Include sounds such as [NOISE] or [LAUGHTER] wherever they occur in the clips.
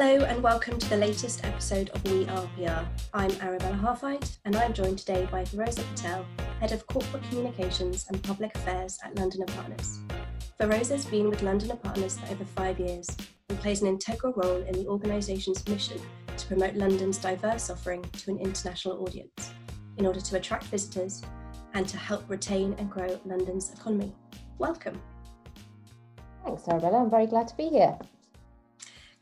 Hello and welcome to the latest episode of We Are PR. I'm Arabella Harfight and I'm joined today by Feroza Patel, Head of Corporate Communications and Public Affairs at London & Partners. Feroza's been with London & Partners for over five years and plays an integral role in the organisation's mission to promote London's diverse offering to an international audience in order to attract visitors and to help retain and grow London's economy. Welcome. Thanks, Arabella. I'm very glad to be here.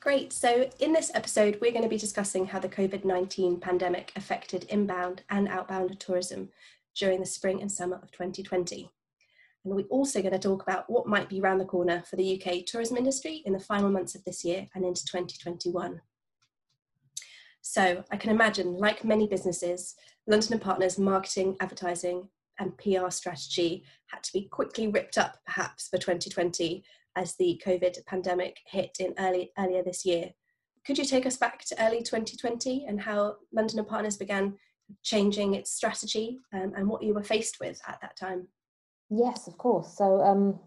Great. So, in this episode, we're going to be discussing how the COVID 19 pandemic affected inbound and outbound tourism during the spring and summer of 2020. And we're also going to talk about what might be around the corner for the UK tourism industry in the final months of this year and into 2021. So, I can imagine, like many businesses, London and Partners marketing, advertising, and PR strategy had to be quickly ripped up perhaps for 2020 as the COVID pandemic hit in early earlier this year. Could you take us back to early 2020 and how London and Partners began changing its strategy um, and what you were faced with at that time? Yes, of course. So um,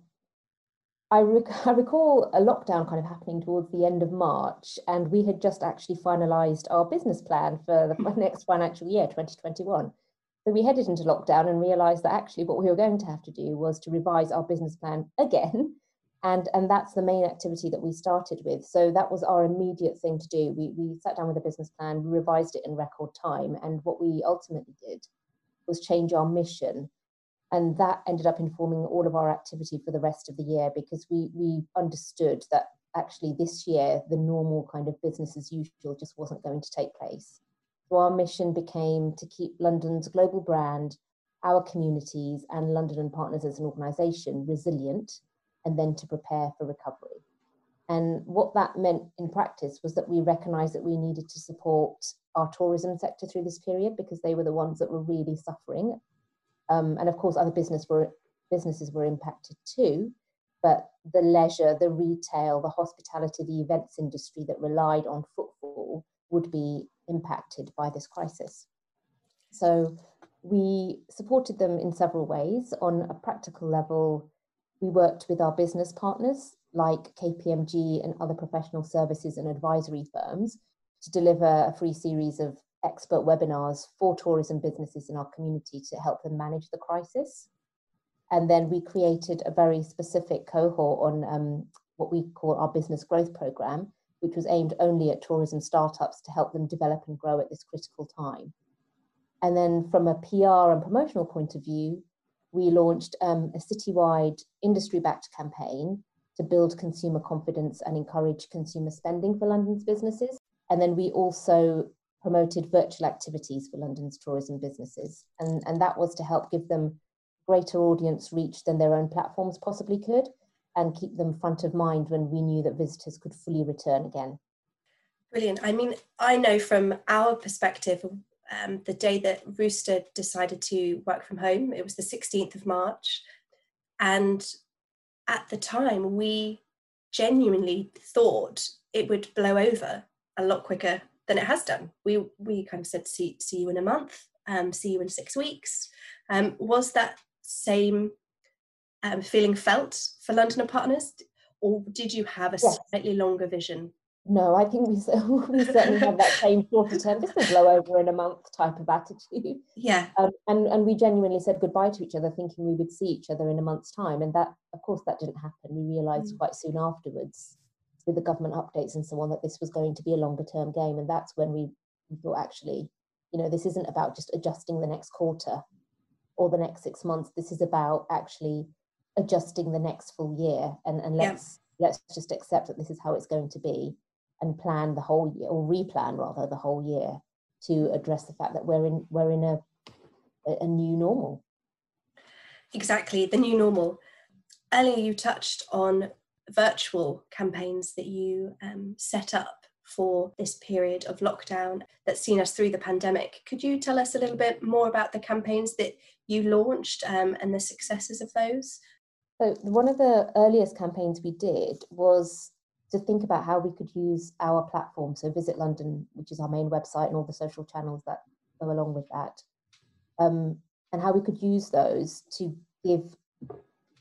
I, rec- [LAUGHS] I recall a lockdown kind of happening towards the end of March, and we had just actually finalised our business plan for the [LAUGHS] next financial year, 2021. So we headed into lockdown and realised that actually what we were going to have to do was to revise our business plan again and and that's the main activity that we started with. So that was our immediate thing to do. We, we sat down with a business plan we revised it in record time and what we ultimately did was change our mission. And that ended up informing all of our activity for the rest of the year because we we understood that actually this year the normal kind of business as usual just wasn't going to take place. So our mission became to keep london's global brand our communities and london and partners as an organization resilient and then to prepare for recovery. And what that meant in practice was that we recognized that we needed to support our tourism sector through this period because they were the ones that were really suffering. Um, and of course, other business were, businesses were impacted too. But the leisure, the retail, the hospitality, the events industry that relied on footfall would be impacted by this crisis. So we supported them in several ways. On a practical level, we worked with our business partners like KPMG and other professional services and advisory firms to deliver a free series of expert webinars for tourism businesses in our community to help them manage the crisis. And then we created a very specific cohort on um, what we call our business growth program, which was aimed only at tourism startups to help them develop and grow at this critical time. And then from a PR and promotional point of view, we launched um, a citywide industry backed campaign to build consumer confidence and encourage consumer spending for London's businesses. And then we also promoted virtual activities for London's tourism businesses. And, and that was to help give them greater audience reach than their own platforms possibly could and keep them front of mind when we knew that visitors could fully return again. Brilliant. I mean, I know from our perspective, um, the day that Rooster decided to work from home. It was the 16th of March. And at the time, we genuinely thought it would blow over a lot quicker than it has done. We, we kind of said, see, see you in a month, um, see you in six weeks. Um, was that same um, feeling felt for London and Partners? Or did you have a yes. slightly longer vision? No, I think we, [LAUGHS] we certainly have that same shorter term, this will blow over in a month type of attitude. Yeah. Um, and, and we genuinely said goodbye to each other, thinking we would see each other in a month's time. And that, of course, that didn't happen. We realised mm. quite soon afterwards, with the government updates and so on, that this was going to be a longer term game. And that's when we, thought, actually, you know, this isn't about just adjusting the next quarter or the next six months. This is about actually adjusting the next full year. And, and let's, yeah. let's just accept that this is how it's going to be and plan the whole year or replan rather the whole year to address the fact that we're in we're in a a new normal. Exactly the new normal. Earlier you touched on virtual campaigns that you um, set up for this period of lockdown that's seen us through the pandemic. Could you tell us a little bit more about the campaigns that you launched um, and the successes of those? So one of the earliest campaigns we did was to think about how we could use our platform. So Visit London, which is our main website, and all the social channels that go along with that, um, and how we could use those to give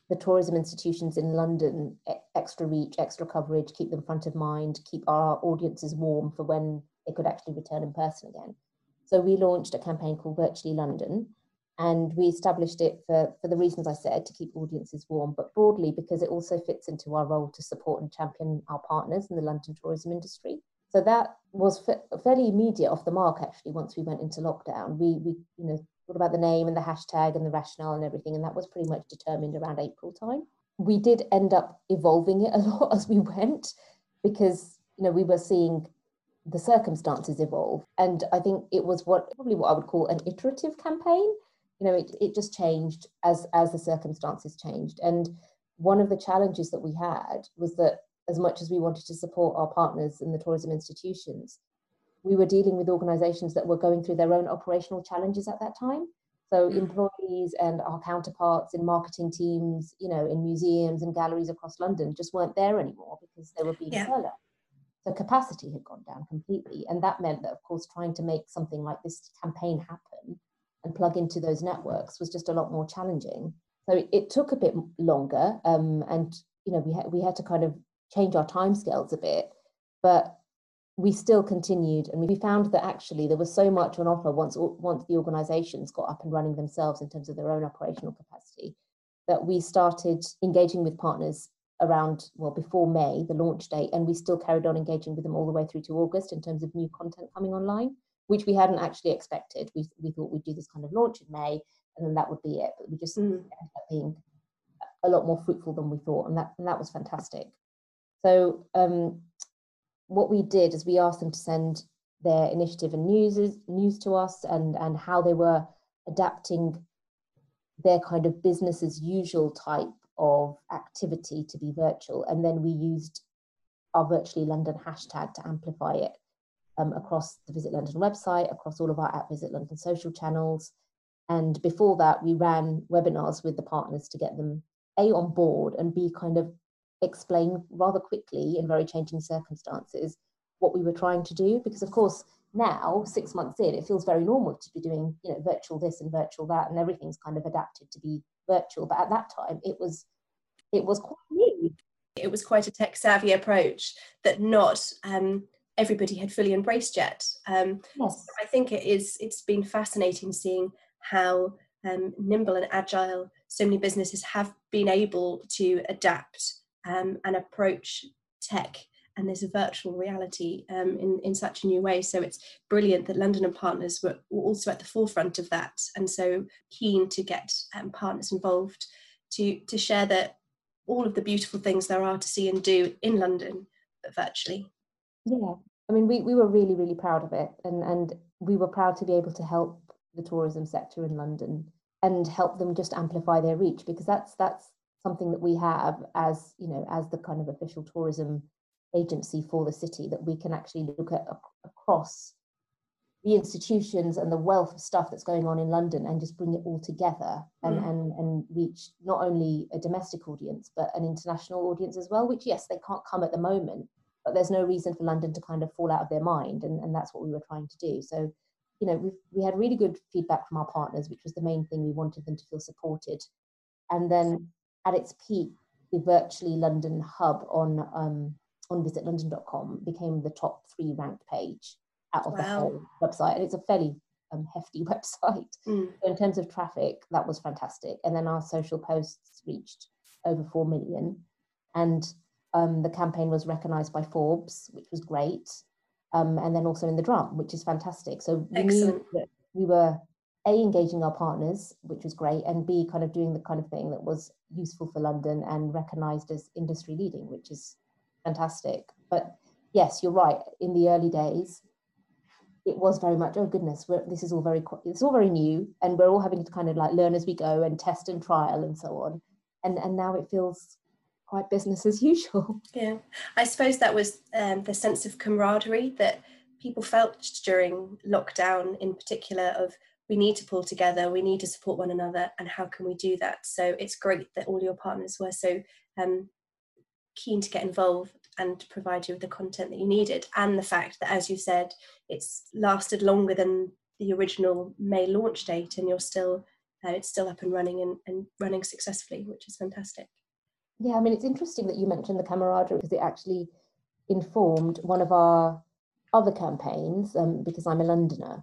the tourism institutions in London extra reach, extra coverage, keep them front of mind, keep our audiences warm for when they could actually return in person again. So we launched a campaign called Virtually London, and we established it for, for the reasons I said to keep audiences warm, but broadly because it also fits into our role to support and champion our partners in the London tourism industry. So that was fairly immediate off the mark actually once we went into lockdown. We, we you know, thought about the name and the hashtag and the rationale and everything, and that was pretty much determined around April time. We did end up evolving it a [LAUGHS] lot as we went because you know we were seeing the circumstances evolve, and I think it was what probably what I would call an iterative campaign. You know, it it just changed as as the circumstances changed, and one of the challenges that we had was that as much as we wanted to support our partners in the tourism institutions, we were dealing with organizations that were going through their own operational challenges at that time. So mm. employees and our counterparts in marketing teams, you know, in museums and galleries across London just weren't there anymore because they were being yeah. furloughed. So capacity had gone down completely. And that meant that, of course, trying to make something like this campaign happen and plug into those networks was just a lot more challenging. So it, it took a bit longer. Um, and, you know, we had, we had to kind of change our timescales a bit. But we still continued and we found that actually there was so much on offer once once the organizations got up and running themselves in terms of their own operational capacity that we started engaging with partners around well before May the launch date and we still carried on engaging with them all the way through to August in terms of new content coming online which we hadn't actually expected. We, we thought we'd do this kind of launch in May and then that would be it. But we just mm. ended up being a lot more fruitful than we thought and that and that was fantastic. So um, what we did is we asked them to send their initiative and news news to us and and how they were adapting their kind of business as usual type of activity to be virtual. And then we used our virtually london hashtag to amplify it um, across the visit london website across all of our at visit london social channels. And before that we ran webinars with the partners to get them a on board and b kind of explain rather quickly in very changing circumstances what we were trying to do. Because of course now six months in it feels very normal to be doing you know virtual this and virtual that and everything's kind of adapted to be virtual. But at that time it was it was quite new. It was quite a tech savvy approach that not um, everybody had fully embraced yet um, yes. i think it is it's been fascinating seeing how um, nimble and agile so many businesses have been able to adapt um, and approach tech and there's a virtual reality um, in, in such a new way. So it's brilliant that London and partners were, were also at the forefront of that and so keen to get um, partners involved to, to share that all of the beautiful things there are to see and do in London, but virtually. Yeah, I mean, we, we were really, really proud of it and, and we were proud to be able to help the tourism sector in London and help them just amplify their reach because that's that's something that we have as you know as the kind of official tourism agency for the city that we can actually look at across the institutions and the wealth of stuff that's going on in London and just bring it all together and, mm. and, and reach not only a domestic audience but an international audience as well, which yes, they can't come at the moment, but there's no reason for London to kind of fall out of their mind. And, and that's what we were trying to do. So, you know, we we had really good feedback from our partners, which was the main thing. We wanted them to feel supported. And then at its peak, the virtually London hub on um, on visitlondon.com became the top three ranked page out of wow. the whole website, and it's a fairly um, hefty [LAUGHS] website. Mm. So in terms of traffic, that was fantastic. And then our social posts reached over four million, and um, the campaign was recognised by Forbes, which was great. Um, and then also in the drum, which is fantastic. So we Excellent. knew that we were a engaging our partners which was great and b kind of doing the kind of thing that was useful for london and recognized as industry leading which is fantastic but yes you're right in the early days it was very much oh goodness this is all very it's all very new and we're all having to kind of like learn as we go and test and trial and so on and and now it feels quite business as usual [LAUGHS] yeah i suppose that was um, the sense of camaraderie that people felt during lockdown in particular of we need to pull together, we need to support one another, and how can we do that? So it's great that all your partners were so um, keen to get involved and provide you with the content that you needed, and the fact that, as you said, it's lasted longer than the original May launch date, and you're still uh, it's still up and running and, and running successfully, which is fantastic. Yeah, I mean, it's interesting that you mentioned the camaraderie because it actually informed one of our other campaigns, um, because I'm a Londoner,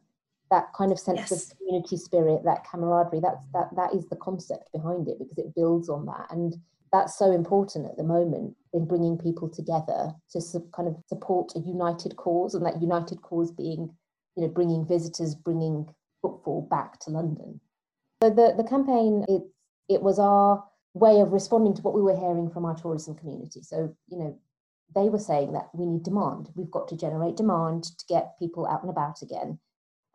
that kind of sense yes. of community spirit, that camaraderie, that's that that is the concept behind it because it builds on that. And that's so important at the moment in bringing people together to su- kind of support a united cause and that united cause being you know bringing visitors bringing footfall back to london so the, the campaign it it was our way of responding to what we were hearing from our tourism community so you know they were saying that we need demand we've got to generate demand to get people out and about again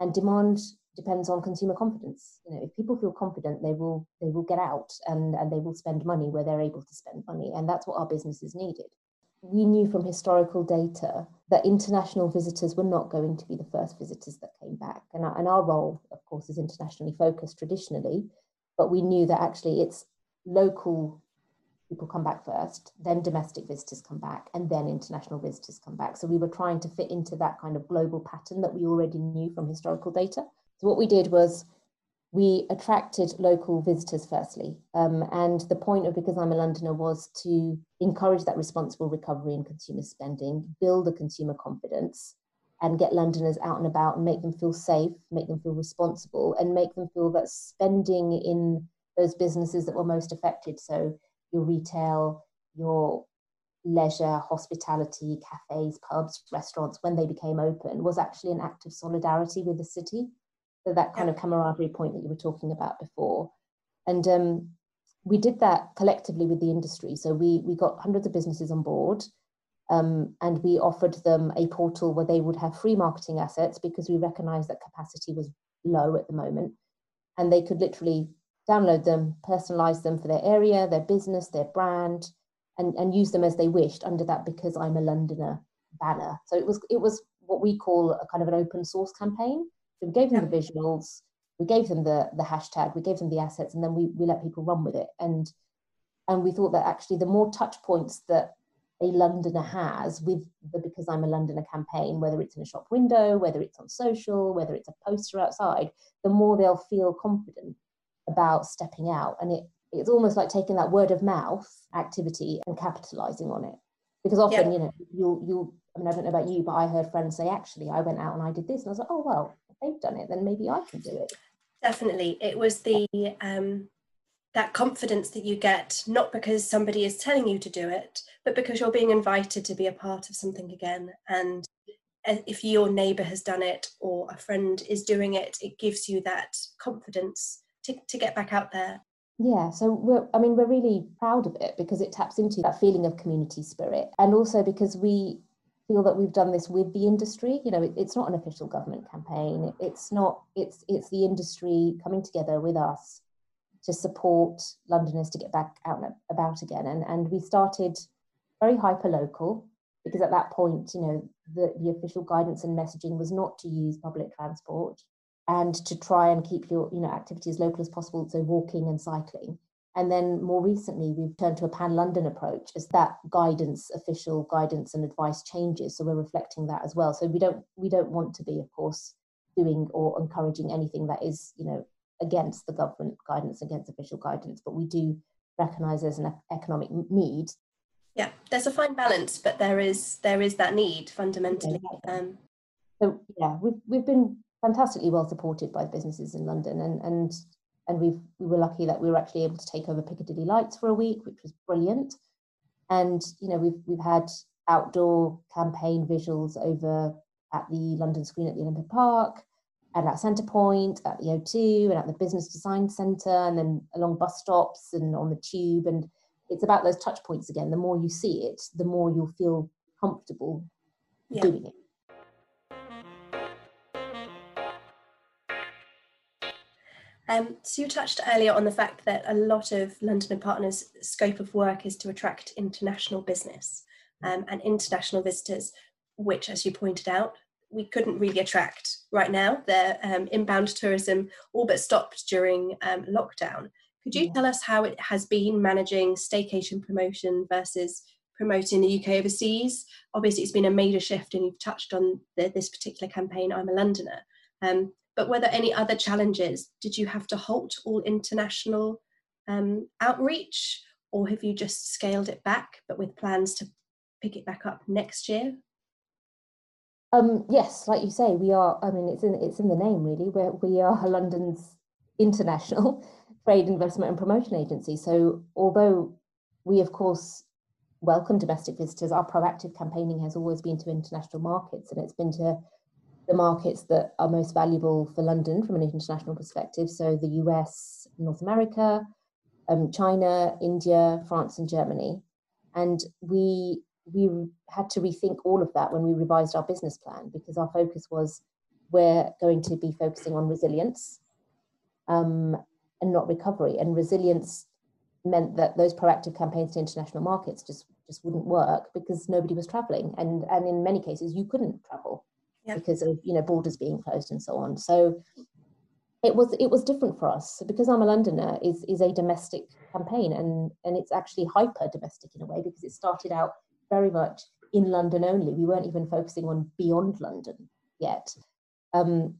and demand depends on consumer confidence. You know, if people feel confident, they will they will get out and, and they will spend money where they're able to spend money. And that's what our businesses needed. We knew from historical data that international visitors were not going to be the first visitors that came back. And our, and our role, of course, is internationally focused traditionally, but we knew that actually it's local people come back first, then domestic visitors come back, and then international visitors come back. So we were trying to fit into that kind of global pattern that we already knew from historical data. So what we did was we attracted local visitors firstly. Um, and the point of Because I'm a Londoner was to encourage that responsible recovery in consumer spending, build a consumer confidence, and get Londoners out and about and make them feel safe, make them feel responsible, and make them feel that spending in those businesses that were most affected. So your retail, your leisure, hospitality, cafes, pubs, restaurants, when they became open, was actually an act of solidarity with the city so that kind of camaraderie point that you were talking about before. And um, we did that collectively with the industry. So we we got hundreds of businesses on board. Um, and we offered them a portal where they would have free marketing assets because we recognized that capacity was low at the moment. And they could literally download them, personalize them for their area, their business, their brand, and, and use them as they wished under that because I'm a Londoner banner. So it was it was what we call a kind of an open source campaign. So we gave them the visuals, we gave them the the hashtag, we gave them the assets, and then we we let people run with it. And and we thought that actually the more touch points that a Londoner has with the Because I'm a Londoner campaign, whether it's in a shop window, whether it's on social, whether it's a poster outside, the more they'll feel confident about stepping out. And it it's almost like taking that word of mouth activity and capitalizing on it. Because often, yeah. you know, you'll you'll I mean, I don't know about you, but I heard friends say, actually, I went out and I did this. And I was like, oh, well, they've done it, then maybe I can do it. Definitely. It was the um, that confidence that you get, not because somebody is telling you to do it, but because you're being invited to be a part of something again. And if your neighbor has done it or a friend is doing it, it gives you that confidence to, to get back out there. Yeah, so we're, I mean, we're really proud of it because it taps into that feeling of community spirit. And also because we feel that we've done this with the industry. You know, it, it's not an official government campaign. It's not. It's it's the industry coming together with us to support Londoners to get back out and about again. And and we started very hyper local because at that point, you know, the the official guidance and messaging was not to use public transport and to try and keep your you know activity as local as possible. So walking and cycling. And then more recently, we've turned to a pan London approach as that guidance, official guidance and advice changes. So we're reflecting that as well. So we don't we don't want to be, of course, doing or encouraging anything that is, you know, against the government guidance, against official guidance, but we do recognise there's an economic need. Yeah, there's a fine balance, but there is there is that need fundamentally. Um, so yeah, we've we've been fantastically well supported by businesses in London, and and and we we were lucky that we were actually able to take over Piccadilly Lights for a week, which was brilliant. And you know we've we've had outdoor campaign visuals over at the London screen at the Olympic Park, and at Centrepoint, at the O2, and at the Business Design Centre, and then along bus stops and on the tube. And it's about those touch points again. The more you see it, the more you'll feel comfortable yeah. doing it. Um, so you touched earlier on the fact that a lot of London and Partners' scope of work is to attract international business um, and international visitors, which, as you pointed out, we couldn't really attract right now. Their um, inbound tourism all but stopped during um, lockdown. Could you yeah. tell us how it has been managing staycation promotion versus promoting the UK overseas? Obviously, it's been a major shift, and you've touched on the, this particular campaign. I'm a Londoner. Um, but were there any other challenges? Did you have to halt all international um, outreach, or have you just scaled it back, but with plans to pick it back up next year? Um, yes, like you say, we are. I mean, it's in it's in the name really. Where we are [LAUGHS] London's international [LAUGHS] trade investment and promotion agency. So although we of course welcome domestic visitors, our proactive campaigning has always been to international markets, and it's been to the markets that are most valuable for London from an international perspective. So the US, North America, um, China, India, France, and Germany. And we we had to rethink all of that when we revised our business plan because our focus was we're going to be focusing on resilience um, and not recovery. And resilience meant that those proactive campaigns to international markets just just wouldn't work because nobody was traveling, and and in many cases you couldn't travel yep. because of you know borders being closed and so on. So it was it was different for us because I'm a Londoner is is a domestic campaign and and it's actually hyper domestic in a way because it started out very much in London only. We weren't even focusing on beyond London yet. Um,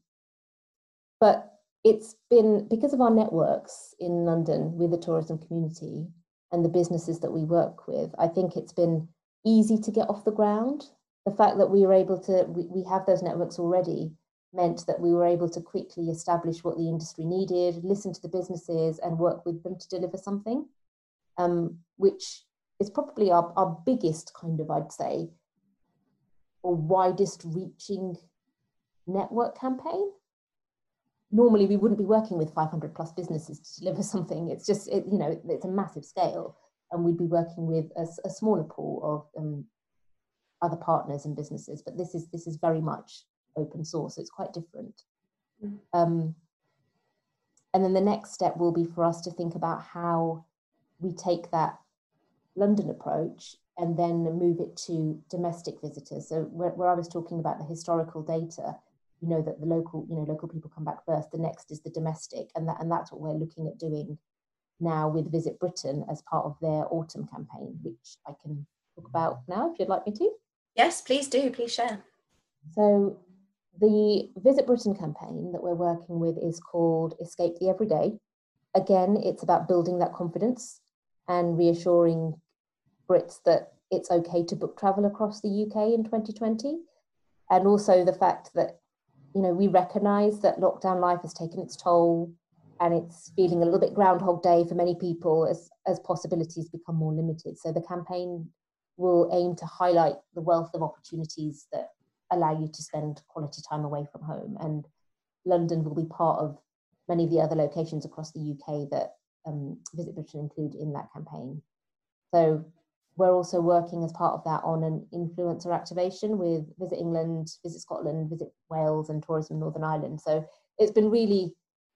but it's been because of our networks in London with the tourism community and the businesses that we work with, I think it's been easy to get off the ground. The fact that we were able to, we, we have those networks already meant that we were able to quickly establish what the industry needed, listen to the businesses, and work with them to deliver something, um, which is probably our, our biggest kind of, I'd say, or widest reaching network campaign. Normally, we wouldn't be working with 500 plus businesses to deliver [LAUGHS] something. It's just, it, you know, it's a massive scale, and we'd be working with a, a smaller pool of um, other partners and businesses. But this is this is very much open source. So it's quite different. Mm. Um, and then the next step will be for us to think about how we take that London approach and then move it to domestic visitors. So where, where, I was talking about the historical data, you know that the local, you know, local people come back first. The next is the domestic, and that and that's what we're looking at doing now with Visit Britain as part of their autumn campaign, which I can talk about now if you'd like me to. Yes, please do. Please share. So the Visit Britain campaign that we're working with is called Escape the Everyday. Again, it's about building that confidence and reassuring Brits that it's okay to book travel across the UK in 2020. And also the fact that, you know, we recognise that lockdown life has taken its toll and it's feeling a little bit groundhog day for many people as, as possibilities become more limited. So the campaign will aim to highlight the wealth of opportunities that allow you to spend quality time away from home. And London will be part of many of the other locations across the UK that um, Visit Britain include in that campaign. So we're also working as part of that on an influencer activation with Visit England, Visit Scotland, Visit Wales, and Tourism Northern Ireland. So it's been really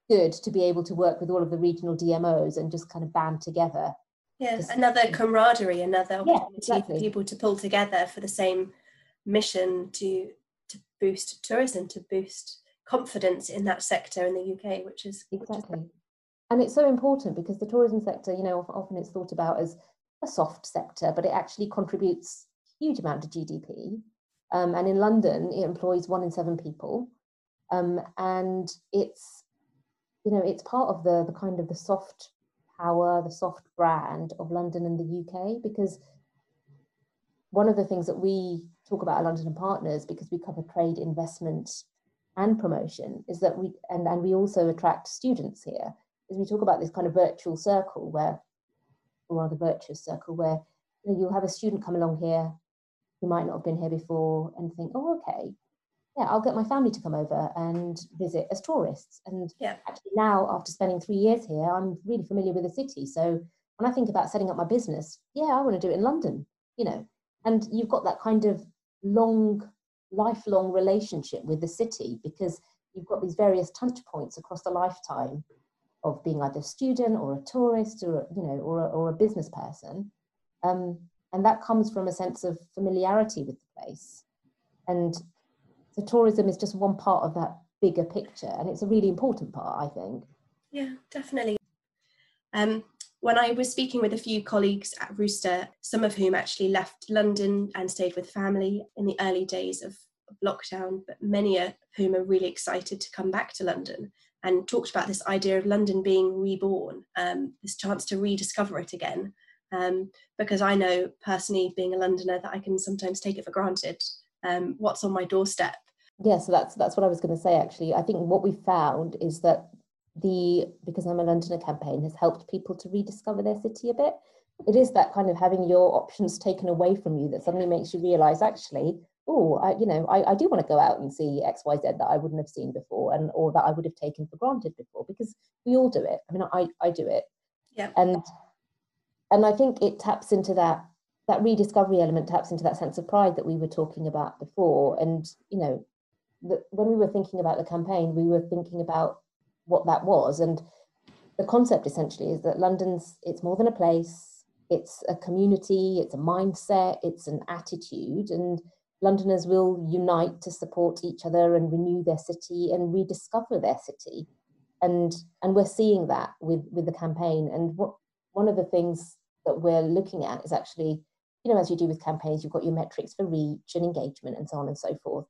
good to be able to work with all of the regional DMOs and just kind of band together. Yeah, another camaraderie, another opportunity yeah, exactly. for people to pull together for the same mission to to boost tourism, to boost confidence in that sector in the UK, which is exactly. Which is and it's so important because the tourism sector, you know, often it's thought about as a soft sector, but it actually contributes huge amount to GDP. Um, and in London, it employs one in seven people, um, and it's you know it's part of the the kind of the soft power, the soft brand of London and the UK because one of the things that we talk about at London and Partners because we cover trade, investment, and promotion is that we and, and we also attract students here is we talk about this kind of virtual circle where, or rather virtuous circle, where you you'll have a student come along here who might not have been here before and think, oh, okay, yeah, I'll get my family to come over and visit as tourists. And yeah. actually now, after spending three years here, I'm really familiar with the city. So when I think about setting up my business, yeah, I want to do it in London, you know. And you've got that kind of long, lifelong relationship with the city because you've got these various touch points across the lifetime of being either a student or a tourist or you know or a, or a business person um, and that comes from a sense of familiarity with the place and so tourism is just one part of that bigger picture and it's a really important part i think yeah definitely um, when i was speaking with a few colleagues at rooster some of whom actually left london and stayed with family in the early days of lockdown, but many of whom are really excited to come back to London and talked about this idea of London being reborn, um, this chance to rediscover it again. Um, because I know personally, being a Londoner, that I can sometimes take it for granted. Um, what's on my doorstep? Yeah, so that's that's what I was going to say. Actually, I think what we found is that the because I'm a Londoner campaign has helped people to rediscover their city a bit. It is that kind of having your options taken away from you that suddenly makes you realise actually, oh, I, you know, I, I do want to go out and see X, Y, Z that I wouldn't have seen before, and or that I would have taken for granted before, because we all do it. I mean, I I do it. Yeah. And and I think it taps into that that rediscovery element taps into that sense of pride that we were talking about before. And you know, the, when we were thinking about the campaign, we were thinking about what that was, and the concept essentially is that London's it's more than a place. It's a community. It's a mindset. It's an attitude, and Londoners will unite to support each other and renew their city and rediscover their city. And, and we're seeing that with, with the campaign. And what, one of the things that we're looking at is actually, you know, as you do with campaigns, you've got your metrics for reach and engagement and so on and so forth.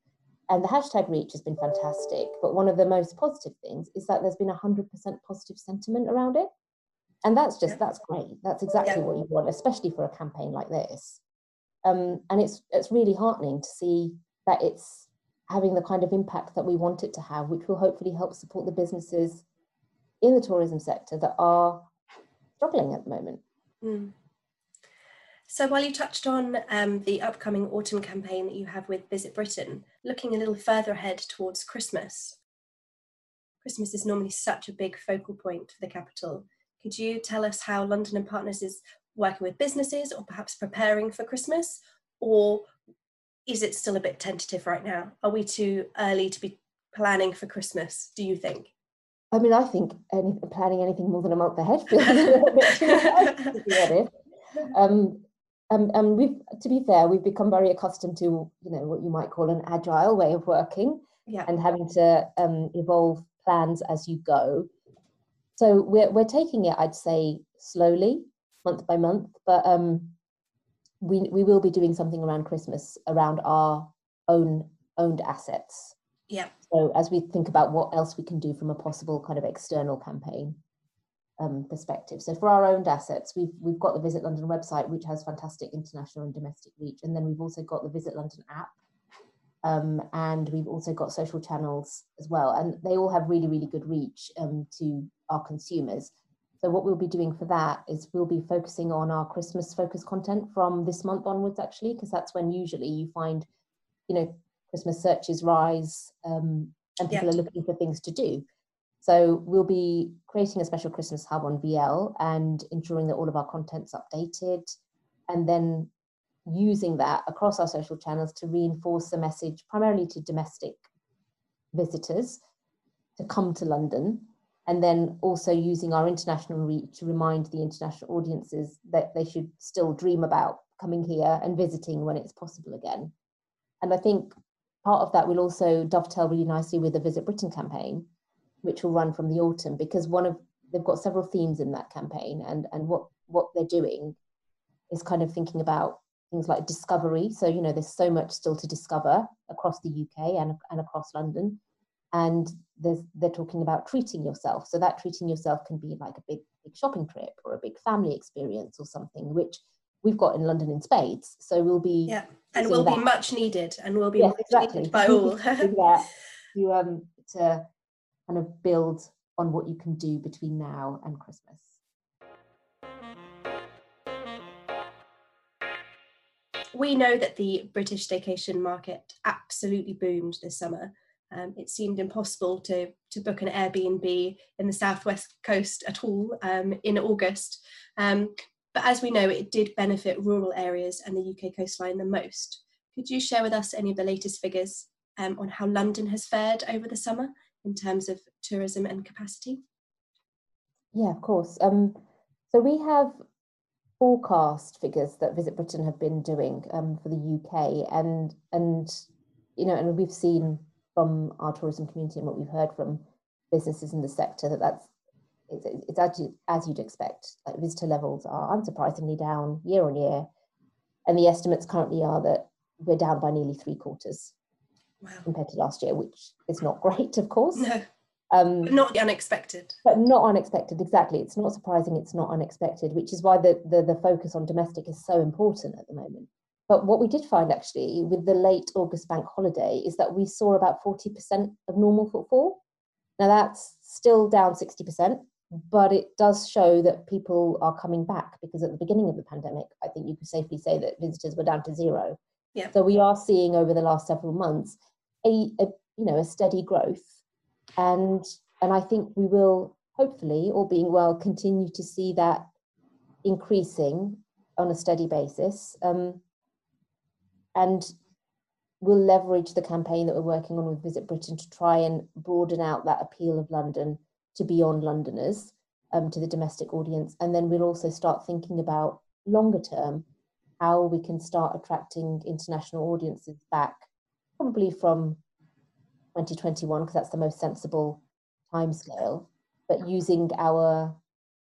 And the hashtag reach has been fantastic. But one of the most positive things is that there's been 100% positive sentiment around it. And that's just, that's great. That's exactly yeah. what you want, especially for a campaign like this. Um, and it's it's really heartening to see that it's having the kind of impact that we want it to have, which will hopefully help support the businesses in the tourism sector that are struggling at the moment. Mm. So, while you touched on um, the upcoming autumn campaign that you have with Visit Britain, looking a little further ahead towards Christmas, Christmas is normally such a big focal point for the capital. Could you tell us how London and Partners is working with businesses or perhaps preparing for Christmas? Or is it still a bit tentative right now? Are we too early to be planning for Christmas, do you think? I mean, I think any, planning anything more than a month ahead feels a little bit too early, to be honest. [LAUGHS] Um, um, and we've, to be fair, we've become very accustomed to, you know, what you might call an agile way of working yeah. and having to um, evolve plans as you go. So we're, we're taking it, I'd say, slowly month by month. But um, we we will be doing something around Christmas around our own owned assets. Yeah. So as we think about what else we can do from a possible kind of external campaign um, perspective. So for our owned assets, we've we've got the Visit London website, which has fantastic international and domestic reach, and then we've also got the Visit London app, um, and we've also got social channels as well, and they all have really really good reach um, to our consumers. So what we'll be doing for that is we'll be focusing on our Christmas focus content from this month onwards, actually, because that's when usually you find, you know, Christmas searches rise um, and people yeah. are looking for things to do. So we'll be creating a special Christmas hub on VL and ensuring that all of our content's updated, and then using that across our social channels to reinforce the message primarily to domestic visitors to come to London and then also using our international reach to remind the international audiences that they should still dream about coming here and visiting when it's possible again. And I think part of that will also dovetail really nicely with the Visit Britain campaign, which will run from the autumn, because one of they've got several themes in that campaign, and and what what they're doing is kind of thinking about things like discovery. So you know, there's so much still to discover across the UK and and across London, and there's, they're talking about treating yourself. So that treating yourself can be like a big, big shopping trip or a big family experience or something, which we've got in London in spades. So we'll be yeah, and we'll that. be much needed, and we'll be yes, exactly. needed by all. [LAUGHS] yeah, [LAUGHS] to um to kind of build on what you can do between now and Christmas. We know that the British staycation market absolutely boomed this summer um, it seemed impossible to, to book an Airbnb in the southwest coast at all um, in August. Um, but as we know, it did benefit rural areas and the UK coastline the most. Could you share with us any of the latest figures um, on how London has fared over the summer in terms of tourism and capacity? Yeah, of course. Um, so we have forecast figures that Visit Britain have been doing um, for the UK, and and you know, and we've seen from our tourism community and what we've heard from businesses in the sector that that's it's, it's as, you, as you'd expect. Like visitor levels are unsurprisingly down year on year, and the estimates currently are that we're down by nearly three quarters. Wow. compared to last year, which is not [LAUGHS] great, of course. No. Um, but not unexpected. But not unexpected, exactly. It's not surprising, it's not unexpected, which is why the, the, the focus on domestic is so important at the moment. But what we did find actually with the late August bank holiday is that we saw about 40% of normal footfall. Now that's still down 60%, but it does show that people are coming back because at the beginning of the pandemic, I think you could safely say that visitors were down to zero. Yeah. So we are seeing over the last several months a, a you know a steady growth, and and I think we will hopefully, all being well, continue to see that increasing on a steady basis. Um, and we'll leverage the campaign that we're working on with Visit Britain to try and broaden out that appeal of London to beyond Londoners, um, to the domestic audience. And then we'll also start thinking about longer term how we can start attracting international audiences back, probably from 2021, because that's the most sensible timescale, but using our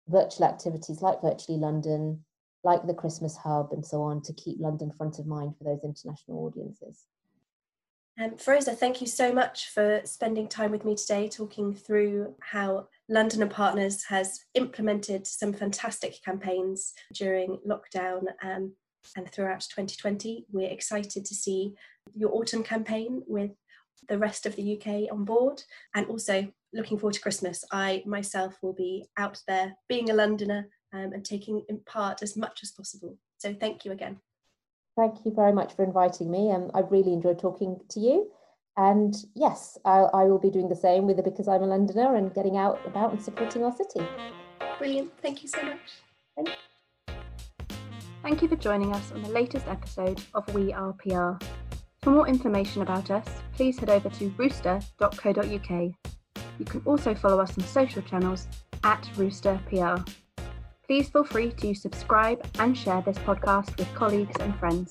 virtual activities like Virtually London, like the Christmas Hub and so on to keep London front of mind for those international audiences. Um, Feroza, thank you so much for spending time with me today talking through how London and Partners has implemented some fantastic campaigns during lockdown um, and throughout 2020. We're excited to see your autumn campaign with the rest of the UK on board and also looking forward to Christmas. I myself will be out there being a Londoner um, and taking in part as much as possible. So thank you again. Thank you very much for inviting me. Um, I've really enjoyed talking to you. And yes, I, I will be doing the same with it because I'm a Londoner and getting out about and supporting our city. Brilliant. Thank you so much. Thank you. For joining us on the latest episode of We Are PR. For more information about us, please head over to rooster.co.uk. You can also follow us on social channels at Rooster PR. Please feel free to subscribe and share this podcast with colleagues and friends.